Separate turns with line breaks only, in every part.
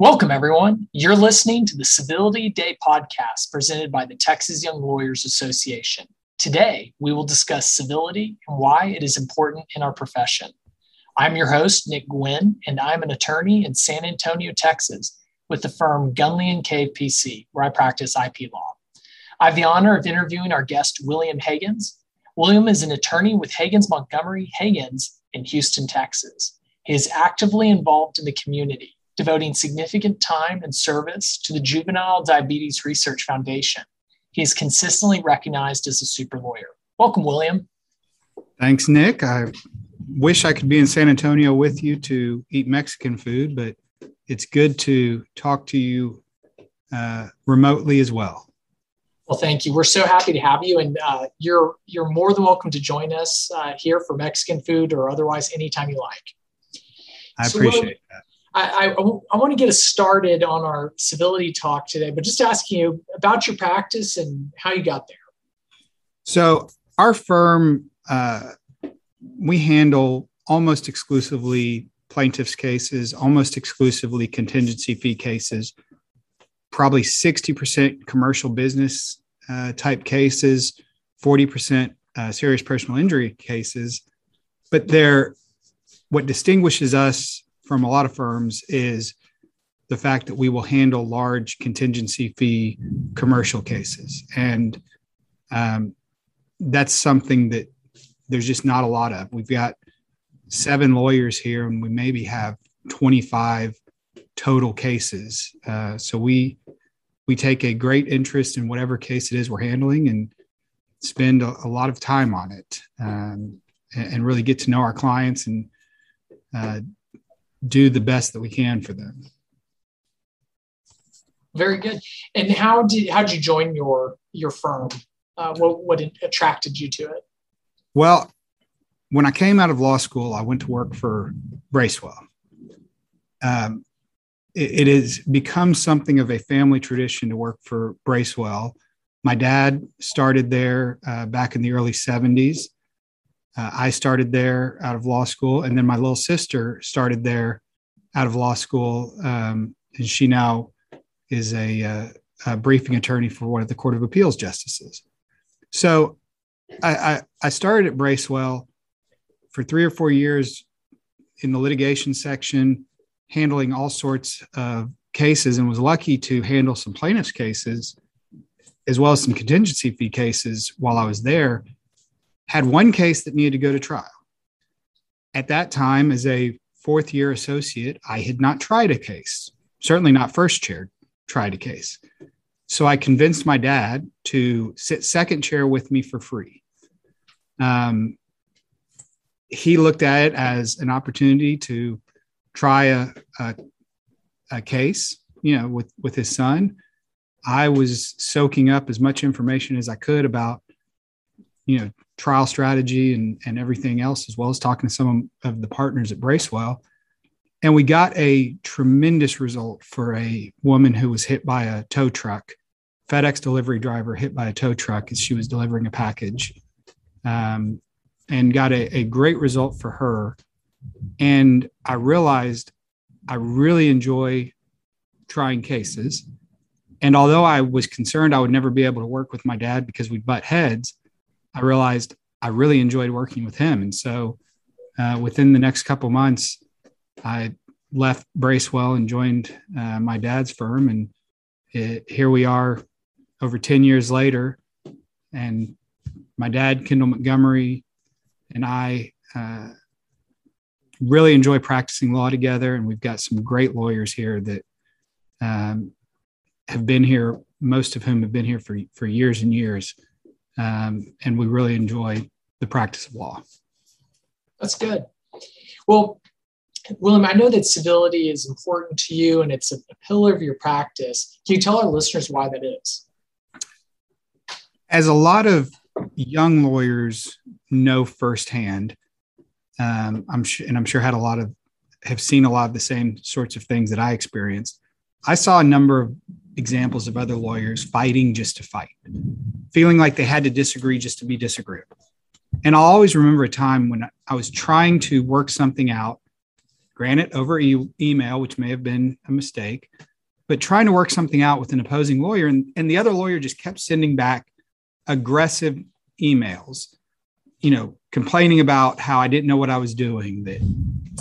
Welcome, everyone. You're listening to the Civility Day podcast presented by the Texas Young Lawyers Association. Today, we will discuss civility and why it is important in our profession. I'm your host, Nick Gwynn, and I'm an attorney in San Antonio, Texas, with the firm Gunn Lee and Cave PC, where I practice IP law. I have the honor of interviewing our guest, William Hagans. William is an attorney with Hagans Montgomery Hagans in Houston, Texas. He is actively involved in the community, devoting significant time and service to the Juvenile Diabetes Research Foundation. He is consistently recognized as a super lawyer. Welcome, William.
Thanks, Nick. I wish I could be in San Antonio with you to eat Mexican food, but it's good to talk to you uh, remotely as well.
Well, thank you. We're so happy to have you, and uh, you're you're more than welcome to join us uh, here for Mexican food or otherwise anytime you like.
I so appreciate that.
I, I, I, want to get us started on our civility talk today, but just asking you about your practice and how you got there.
So, our firm, uh, we handle almost exclusively plaintiffs' cases, almost exclusively contingency fee cases, probably 60% commercial business uh, type cases, 40% uh, serious personal injury cases. But they're, what distinguishes us from a lot of firms is the fact that we will handle large contingency fee commercial cases. And um, that's something that there's just not a lot of. We've got seven lawyers here, and we maybe have 25 total cases. Uh, so we we take a great interest in whatever case it is we're handling and spend a, a lot of time on it um, and, and, really get to know our clients and uh, do the best that we can for them.
Very good. And how did how did you join your your firm? Uh, what what attracted you to it?
Well, when I came out of law school, I went to work for Bracewell. Um, it, it has become something of a family tradition to work for Bracewell. My dad started there uh, back in the early 70s. Uh, I started there out of law school, and then my little sister started there out of law school, um, and she now is a, uh, a, briefing attorney for one of the Court of Appeals justices. So I, I, I started at Bracewell for three or four years in the litigation section, handling all sorts of cases and was lucky to handle some plaintiffs' cases as well as some contingency fee cases while I was there. Had one case that needed to go to trial. At that time, as a fourth year associate, I had not tried a case, certainly not first chair, tried a case. So I convinced my dad to sit second chair with me for free. Um, he looked at it as an opportunity to try a, a, a case, you know, with, with his son. I was soaking up as much information as I could about, you know, trial strategy and, and everything else, as well as talking to some of the partners at Bracewell. And we got a tremendous result for a woman who was hit by a tow truck, FedEx delivery driver hit by a tow truck as she was delivering a package, um, and got a, a great result for her and I realized I really enjoy trying cases. And although I was concerned I would never be able to work with my dad because we'd butt heads, I realized I really enjoyed working with him. And so uh, within the next couple months, I left Bracewell and joined uh, my dad's firm. And it, here we are over 10 years later. And my dad, Kendall Montgomery, and I uh, really enjoy practicing law together. And we've got some great lawyers here that um, have been here, most of whom have been here for, for years and years. Um, and we really enjoy the practice of law.
That's good. Well, William, I know that civility is important to you and it's a, pillar of your practice. Can you tell our listeners why that is?
As a lot of young lawyers know firsthand, um, I'm sure, and I'm sure had a lot of have seen a lot of the same sorts of things that I experienced. I saw a number of examples of other lawyers fighting just to fight, feeling like they had to disagree just to be disagreeable. And I'll always remember a time when I was trying to work something out granted over e- email, which may have been a mistake, but trying to work something out with an opposing lawyer. And, and the other lawyer just kept sending back aggressive emails, you know, complaining about how I didn't know what I was doing, that,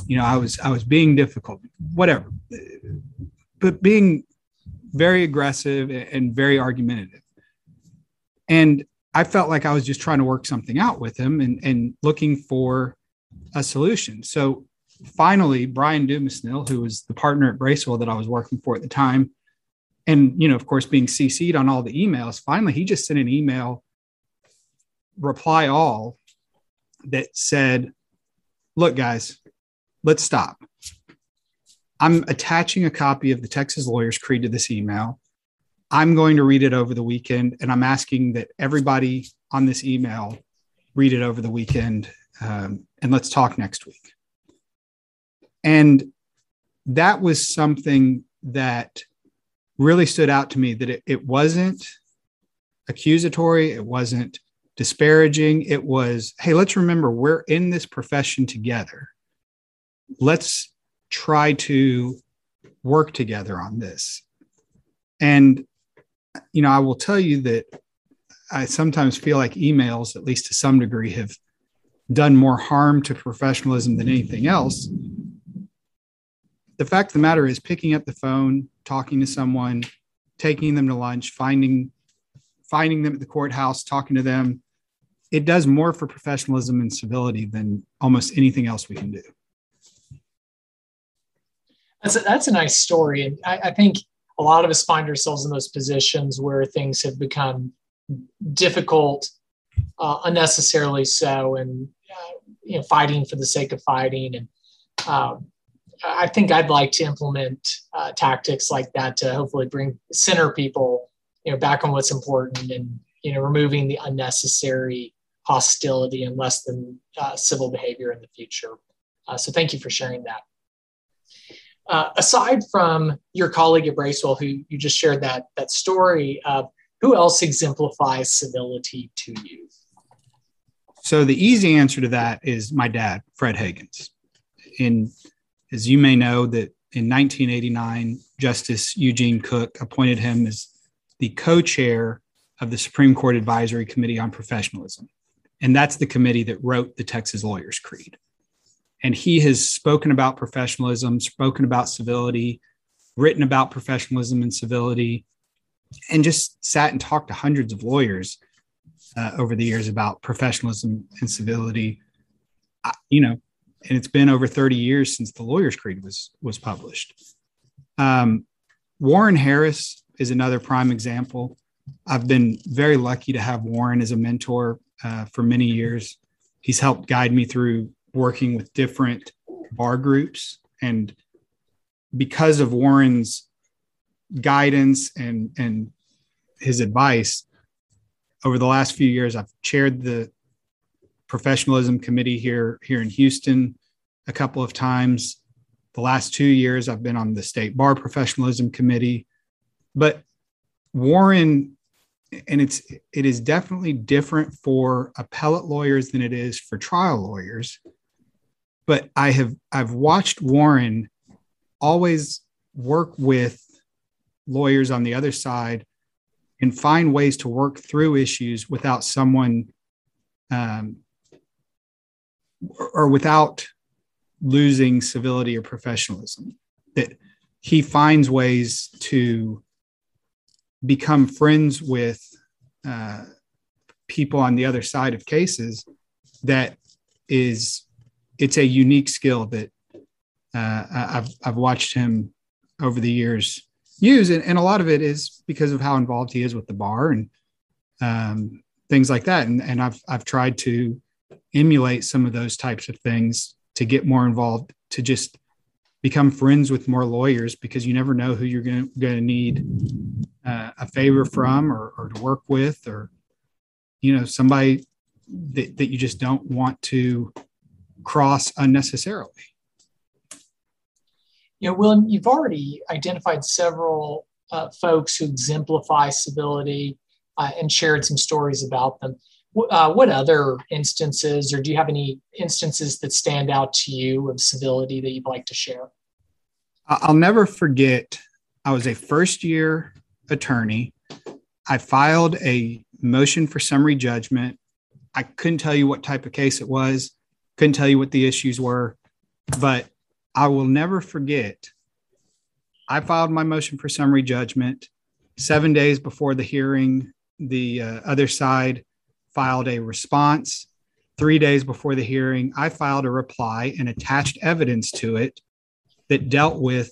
you know, I was, I was being difficult, whatever, but being very aggressive and very argumentative. And I felt like I was just trying to work something out with him and, and looking for a solution. So finally, Bryan Dumesnil, who was the partner at Bracewell that I was working for at the time, and you know, of course, being CC'd on all the emails, finally he just sent an email, reply all, that said, "Look, guys, let's stop. I'm attaching a copy of the Texas Lawyers Creed to this email. I'm going to read it over the weekend, and I'm asking that everybody on this email read it over the weekend, um, and let's talk next week." And that was something that really stood out to me that it, it wasn't accusatory, it wasn't disparaging. It was, hey, let's remember we're in this profession together. Let's try to work together on this. And, you know, I will tell you that I sometimes feel like emails, at least to some degree, have done more harm to professionalism than anything else the fact of the matter is picking up the phone, talking to someone, taking them to lunch, finding finding them at the courthouse, talking to them, it does more for professionalism and civility than almost anything else we can do.
That's a, that's a nice story, and I, I think a lot of us find ourselves in those positions where things have become difficult, uh, unnecessarily so, and uh, you know, fighting for the sake of fighting, and um, I think I'd like to implement uh, tactics like that to hopefully bring center people, you know, back on what's important and you know removing the unnecessary hostility and less than uh, civil behavior in the future. Uh, so thank you for sharing that. Uh, aside from your colleague at Bracewell, who you just shared that that story, who else exemplifies civility to you?
So the easy answer to that is my dad, Fred Hagans. In as you may know, that in 1989, Justice Eugene Cook appointed him as the co chair of the Supreme Court Advisory Committee on Professionalism. And that's the committee that wrote the Texas Lawyers Creed. And he has spoken about professionalism, spoken about civility, written about professionalism and civility, and just sat and talked to hundreds of lawyers uh, over the years about professionalism and civility. I, you know, and it's been over 30 years since the Lawyer's Creed was was published. Um, Warren Harris is another prime example. I've been very lucky to have Warren as a mentor uh, for many years. He's helped guide me through working with different bar groups, and because of Warren's guidance and and his advice over the last few years, I've chaired the professionalism committee here here in Houston a couple of times. The last two years, I've been on the state bar professionalism committee. But Warren, and it's it is definitely different for appellate lawyers than it is for trial lawyers. But I have I've watched Warren always work with lawyers on the other side and find ways to work through issues without someone um, or without losing civility or professionalism. That he finds ways to become friends with uh, people on the other side of cases that is it's a unique skill that uh, I've, I've watched him over the years use. And, and a lot of it is because of how involved he is with the bar and um, things like that. And, and I've, I've tried to emulate some of those types of things to get more involved to just become friends with more lawyers because you never know who you're going to need uh, a favor from or, or, to work with or you know somebody that, that you just don't want to cross unnecessarily
you know William, you've already identified several uh, folks who exemplify civility uh, and shared some stories about them uh, what other instances, or do you have any instances that stand out to you of civility that you'd like to share?
I'll never forget. I was a first year attorney. I filed a motion for summary judgment. I couldn't tell you what type of case it was, couldn't tell you what the issues were, but I will never forget. I filed my motion for summary judgment seven days before the hearing. The uh, other side filed a response. Three days before the hearing, I filed a reply and attached evidence to it that dealt with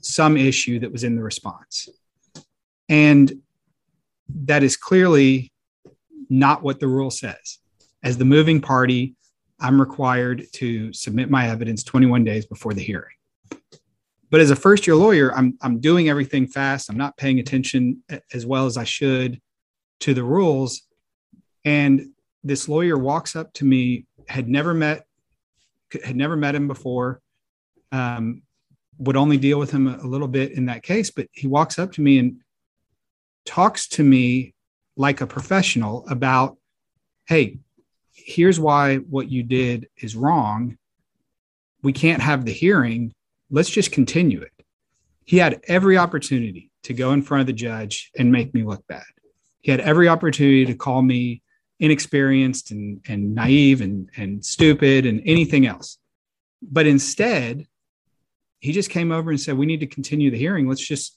some issue that was in the response. And that is clearly not what the rule says. As the moving party, I'm required to submit my evidence 21 days before the hearing. But as a first year lawyer, I'm, I'm doing everything fast. I'm not paying attention as well as I should to the rules. And this lawyer walks up to me, had never met, had never met him before, um, would only deal with him a, a little bit in that case. But he walks up to me and talks to me like a professional about, hey, here's why what you did is wrong. We can't have the hearing. Let's just continue it. He had every opportunity to go in front of the judge and make me look bad. He had every opportunity to call me inexperienced and, and naive and, and stupid and anything else. But instead, he just came over and said, We need to continue the hearing. Let's just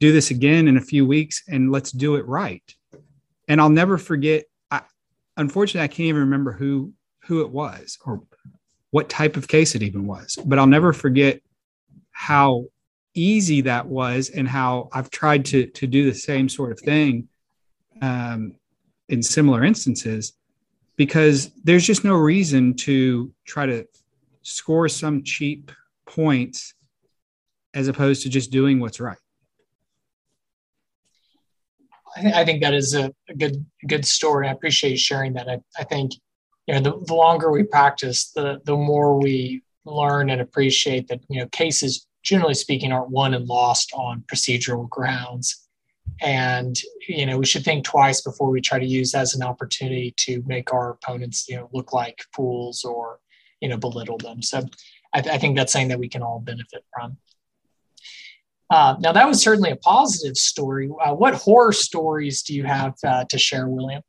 do this again in a few weeks and let's do it right. And I'll never forget. Unfortunately, I can't even remember who who it was or what type of case it even was. But I'll never forget how easy that was and how I've tried to to do the same sort of thing um, in similar instances because there's just no reason to try to score some cheap points as opposed to just doing what's right.
I, th- I think that is a, a, good good story. I appreciate sharing that. I, I think you know the, the longer we practice, the the more we learn and appreciate that you know cases generally speaking aren't won and lost on procedural grounds and you know we should think twice before we try to use as an opportunity to make our opponents you know look like fools or you know belittle them so i, th- I think that's something that we can all benefit from uh, now that was certainly a positive story. Uh, what horror stories do you have uh, to share, William?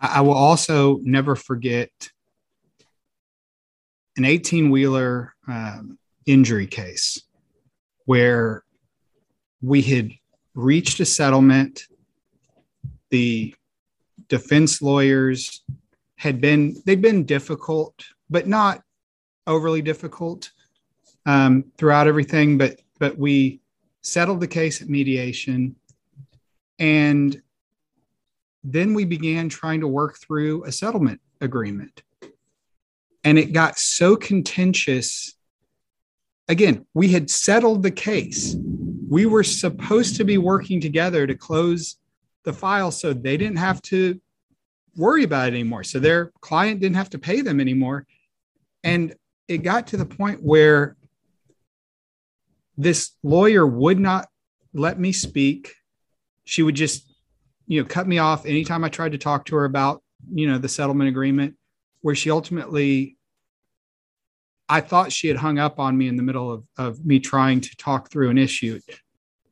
I will also never forget an 18 wheeler um, injury case where we had reached a settlement. The defense lawyers had been, they'd been difficult, but not overly difficult um, throughout everything. But but we settled the case at mediation. And then we began trying to work through a settlement agreement. And it got so contentious. Again we had settled the case. We were supposed to be working together to close the file so they didn't have to worry about it anymore. So their client didn't have to pay them anymore. And it got to the point where this lawyer would not let me speak. She would just, you know, cut me off anytime I tried to talk to her about, you know, the settlement agreement, where she ultimately, I thought she had hung up on me in the middle of, of me trying to talk through an issue.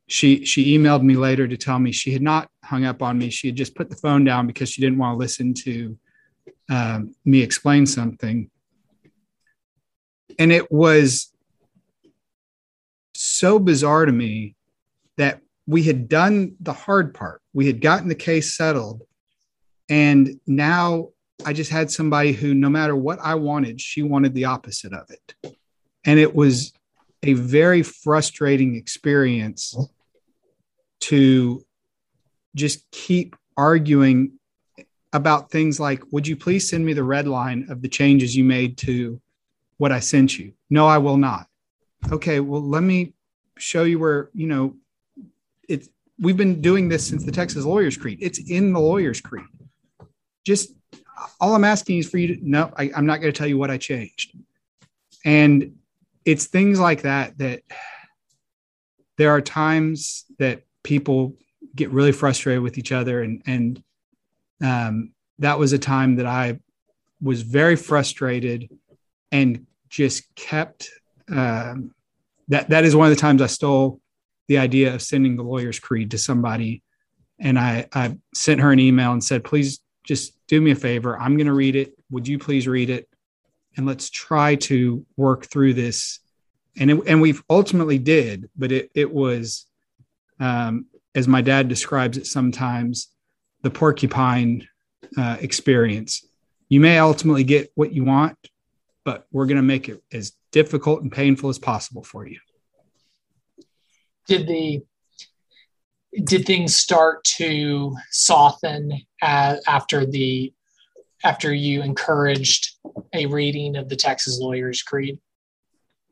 She she emailed me later to tell me she had not hung up on me. She had just put the phone down because she didn't want to listen to um, me explain something. And it was so bizarre to me that we had done the hard part. We had gotten the case settled. And now I just had somebody who, no matter what I wanted, she wanted the opposite of it. And it was a very frustrating experience to just keep arguing about things like, would you please send me the red line of the changes you made to what I sent you? No, I will not. Okay, well, let me show you where you know it's we've been doing this since the texas lawyers creed. It's in the lawyers creed. Just all i'm asking is for you to no I, i'm not going to tell you what i changed. And it's things like that that there are times that people get really frustrated with each other. And and um, that was a time that I was very frustrated and just kept. Um, that that is one of the times I stole the idea of sending the lawyer's creed to somebody, and I I sent her an email and said, please just do me a favor. I'm going to read it. Would you please read it? And let's try to work through this. And, it, and we've ultimately did, but it, it was, um, as my dad describes it sometimes, the porcupine uh, experience. You may ultimately get what you want, but we're going to make it as difficult and painful as possible for you.
Did the did things start to soften uh, after the after you encouraged a reading of the Texas Lawyers Creed?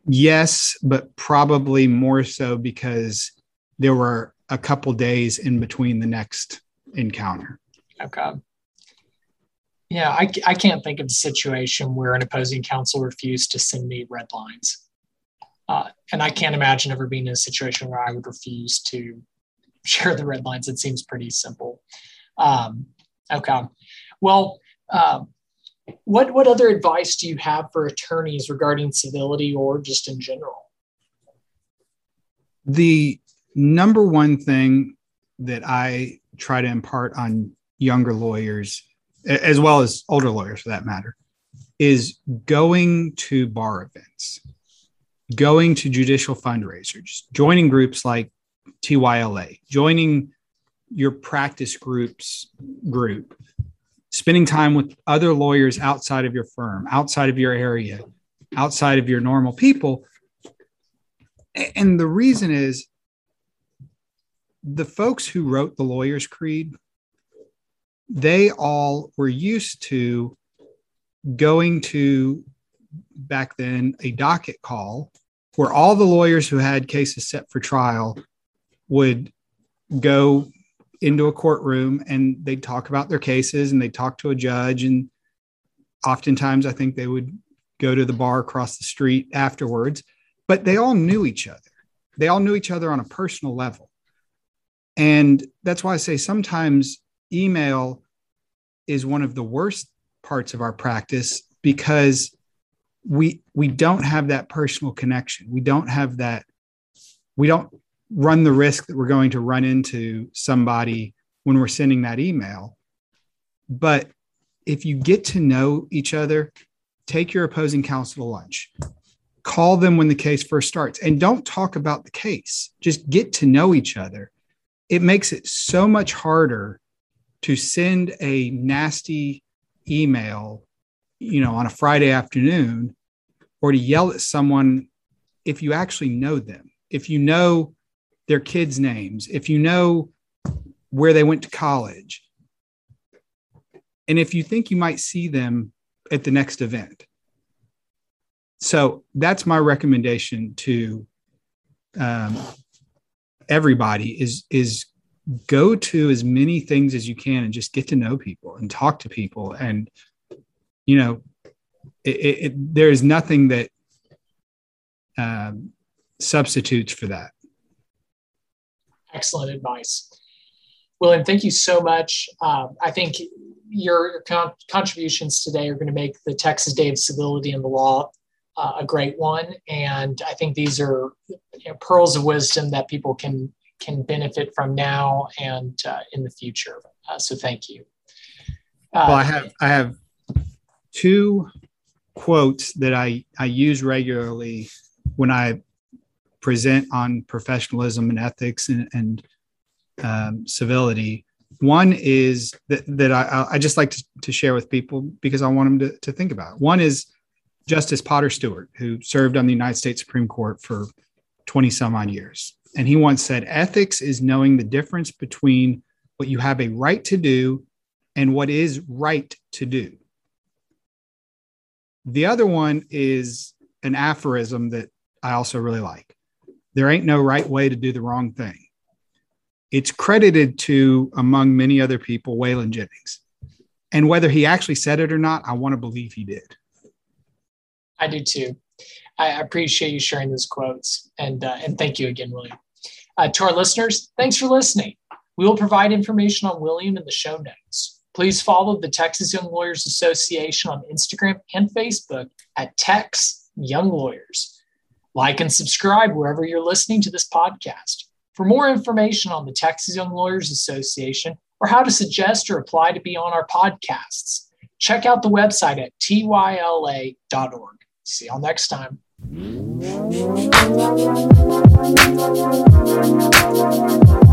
Yes, but probably more so because there were a couple days in between the next encounter.
Okay. Yeah, I, I can't think of a situation where an opposing counsel refused to send me red lines. Uh, and I can't imagine ever being in a situation where I would refuse to share the red lines. It seems pretty simple. Um, okay. Well, um, what what other advice do you have for attorneys regarding civility or just in general?
The number one thing that I try to impart on younger lawyers, as well as older lawyers for that matter, is going to bar events, going to judicial fundraisers, joining groups like TYLA, joining your practice groups group, spending time with other lawyers outside of your firm, outside of your area, outside of your normal people. And the reason is the folks who wrote the Lawyer's Creed, they all were used to going to back then a docket call where all the lawyers who had cases set for trial would go into a courtroom and they'd talk about their cases and they'd talk to a judge. And oftentimes i think they would go to the bar across the street afterwards but they all knew each other. They all knew each other on a personal level. And that's why i say sometimes email is one of the worst parts of our practice because we we don't have that personal connection we don't have that we don't run the risk that we're going to run into somebody when we're sending that email. But if you get to know each other, take your opposing counsel to lunch, call them when the case first starts, and don't talk about the case. Just get to know each other. It makes it so much harder to send a nasty email, you know, on a Friday afternoon or to yell at someone if you actually know them. If you know their kids' names, if you know where they went to college, and if you think you might see them at the next event. So that's my recommendation to um, everybody is is go to as many things as you can and just get to know people and talk to people and you know it, it, there is nothing that um, substitutes for that
excellent advice. William, thank you so much. Um, I think your con- contributions today are going to make the Texas Day of Civility and the Law uh, a great one, and I think these are you know, pearls of wisdom that people can can benefit from now and uh, in the future. Uh, so, thank you.
well, I have I have two quotes that I I use regularly when I present on professionalism and ethics and, and um, civility. One is that, that I, I just like to, to, share with people because I want them to, to think about. One is Justice Potter Stewart, who served on the United States Supreme Court for 20 some odd years. And he once said, Ethics is knowing the difference between what you have a right to do and what is right to do. The other one is an aphorism that I also really like there ain't no right way to do the wrong thing. It's credited to, among many other people, Waylon Jennings. And whether he actually said it or not, I want to believe he did.
I do too. I appreciate you sharing those quotes. And, uh, and thank you again, William. Uh, to our listeners, thanks for listening. We will provide information on William in the show notes Please follow the Texas Young Lawyers Association on Instagram and Facebook at Tex Young Lawyers. Like and subscribe wherever you're listening to this podcast. For more information on the Texas Young Lawyers Association or how to suggest or apply to be on our podcasts, check out the website at tyla.org. See y'all next time. Thank you.